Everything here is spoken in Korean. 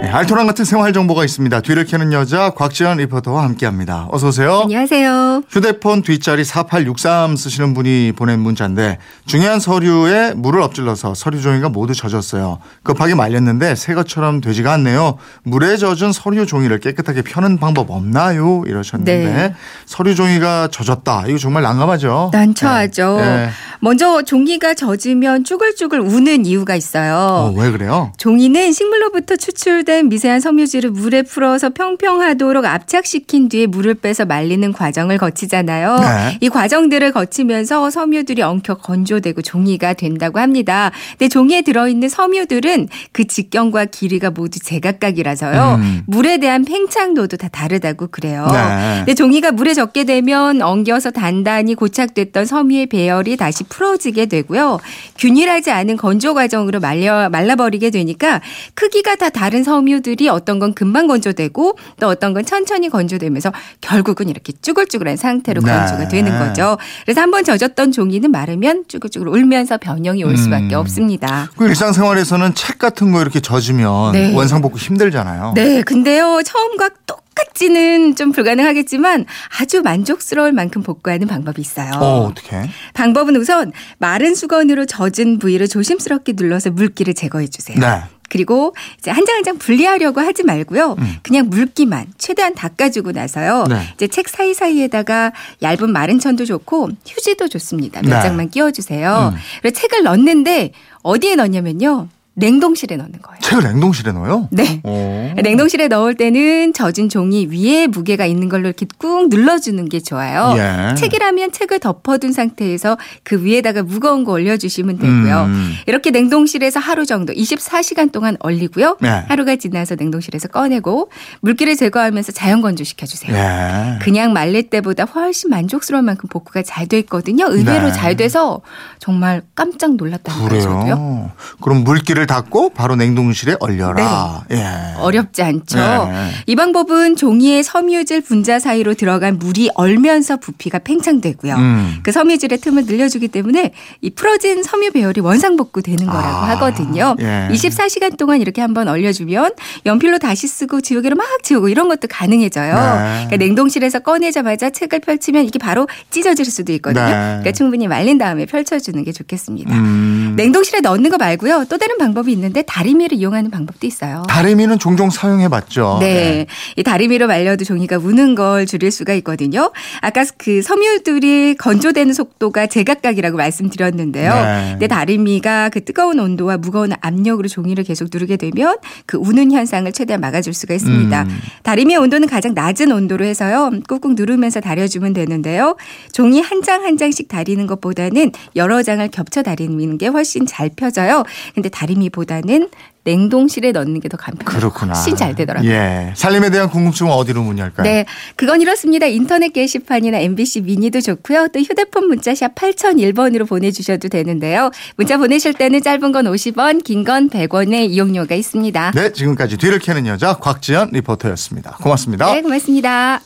네, 알토란 같은 생활 정보가 있습니다. 뒤를 캐는 여자 곽지연 리포터와 함께합니다. 어서 오세요. 안녕하세요. 휴대폰 뒷자리 4863 쓰시는 분이 보낸 문자인데 중요한 서류에 물을 엎질러서 서류 종이가 모두 젖었어요. 급하게 말렸는데 새 것처럼 되지가 않네요. 물에 젖은 서류 종이를 깨끗하게 펴는 방법 없나요? 이러셨는데 네. 서류 종이가 젖었다. 이거 정말 난감하죠. 난처하죠. 네. 네. 먼저 종이가 젖으면 쭈글쭈글 우는 이유가 있어요. 어, 왜 그래요? 종이는 식물로부터 추출 된 미세한 섬유질을 물에 풀어서 평평하도록 압착시킨 뒤에 물을 빼서 말리는 과정을 거치잖아요. 네. 이 과정들을 거치면서 섬유들이 엉켜 건조되고 종이가 된다고 합니다. 근데 종이에 들어있는 섬유들은 그 직경과 길이가 모두 제각각이라서요. 음. 물에 대한 팽창도도 다 다르다고 그래요. 네. 근데 종이가 물에 젖게 되면 엉겨서 단단히 고착됐던 섬유의 배열이 다시 풀어지게 되고요. 균일하지 않은 건조 과정으로 말려 말라버리게 되니까 크기가 다 다른 섬 유들이 어떤 건 금방 건조되고 또 어떤 건 천천히 건조되면서 결국은 이렇게 쭈글쭈글한 상태로 네. 건조가 되는 거죠. 그래서 한번 젖었던 종이는 마르면 쭈글쭈글 울면서 변형이 올 수밖에 음. 없습니다. 그 일상생활에서는 책 같은 거 이렇게 젖으면 네. 원상복구 힘들잖아요. 네, 근데요 처음과 똑같지는 좀 불가능하겠지만 아주 만족스러울 만큼 복구하는 방법이 있어요. 어, 어떻게? 방법은 우선 마른 수건으로 젖은 부위를 조심스럽게 눌러서 물기를 제거해 주세요. 네. 그리고 이제 한 장 한 장 분리하려고 하지 말고요. 음. 그냥 물기만 최대한 닦아주고 나서요. 네. 이제 책 사이사이에다가 얇은 마른 천도 좋고 휴지도 좋습니다. 몇 네. 장만 끼워주세요. 음. 그리고 책을 넣는데 어디에 넣냐면요. 냉동실에 넣는 거예요. 책을 냉동실에 넣어요? 네. 오. 냉동실에 넣을 때는 젖은 종이 위에 무게가 있는 걸로 이렇게 꾹 눌러주는 게 좋아요. 예. 책이라면 책을 덮어둔 상태에서 그 위에다가 무거운 거 올려주시면 되고요. 음. 이렇게 냉동실에서 하루 정도 24시간 동안 얼리고요. 네. 하루가 지나서 냉동실에서 꺼내고 물기를 제거하면서 자연 건조시켜 주세요. 예. 그냥 말릴 때보다 훨씬 만족스러운 만큼 복구가 잘 돼 있거든요. 의외로 네. 잘 돼서 정말 깜짝 놀랐다니까요. 저도요. 그래요. 그럼 물기를 닦고 바로 냉동실에 얼려라. 예. 어렵지 않죠. 네. 이 방법은 종이의 섬유질 분자 사이로 들어간 물이 얼면서 부피가 팽창되고요. 음. 그 섬유질의 틈을 늘려주기 때문에 이 풀어진 섬유 배열이 원상복구 되는 거라고 아, 하거든요. 예. 24시간 동안 이렇게 한번 얼려주면 연필로 다시 쓰고 지우개로 막 지우고 이런 것도 가능해져요. 네. 그러니까 냉동실에서 꺼내자마자 책을 펼치면 이게 바로 찢어질 수도 있거든요. 네. 그러니까 충분히 말린 다음에 펼쳐주는 게 좋겠습니다. 음. 냉동실에 넣는 거 말고요. 또 다른 방법 이 있는데 다리미를 이용하는 방법도 있어요. 다리미는 종종 사용해 봤죠. 네. 이 다리미로 말려도 종이가 우는 걸 줄일 수가 있거든요. 아까 그 섬유들이 건조되는 속도가 제각각이라고 말씀드렸는데요. 네. 근데 다리미가 그 뜨거운 온도와 무거운 압력으로 종이를 계속 누르게 되면 그 우는 현상을 최대한 막아줄 수가 있습니다. 음. 다리미의 온도는 가장 낮은 온도로 해서요. 꾹꾹 누르면서 다려주면 되는데요. 종이 한 장 한 장씩 다리는 것보다는 여러 장을 겹쳐 다리는 게 훨씬 잘 펴져요. 근데 다리미 보다는 냉동실에 넣는 게 더 간편하고 그렇구나. 훨씬 잘 되더라고요. 예. 살림에 대한 궁금증은 어디로 문의할까요? 네, 그건 이렇습니다. 인터넷 게시판이나 MBC 미니도 좋고요. 또 휴대폰 문자 샵 8001번으로 보내주셔도 되는데요. 문자 보내실 때는 짧은 건 50원, 긴 건 100원의 이용료가 있습니다. 네, 지금까지 뒤를 캐는 여자 곽지연 리포터였습니다. 고맙습니다. 네, 고맙습니다.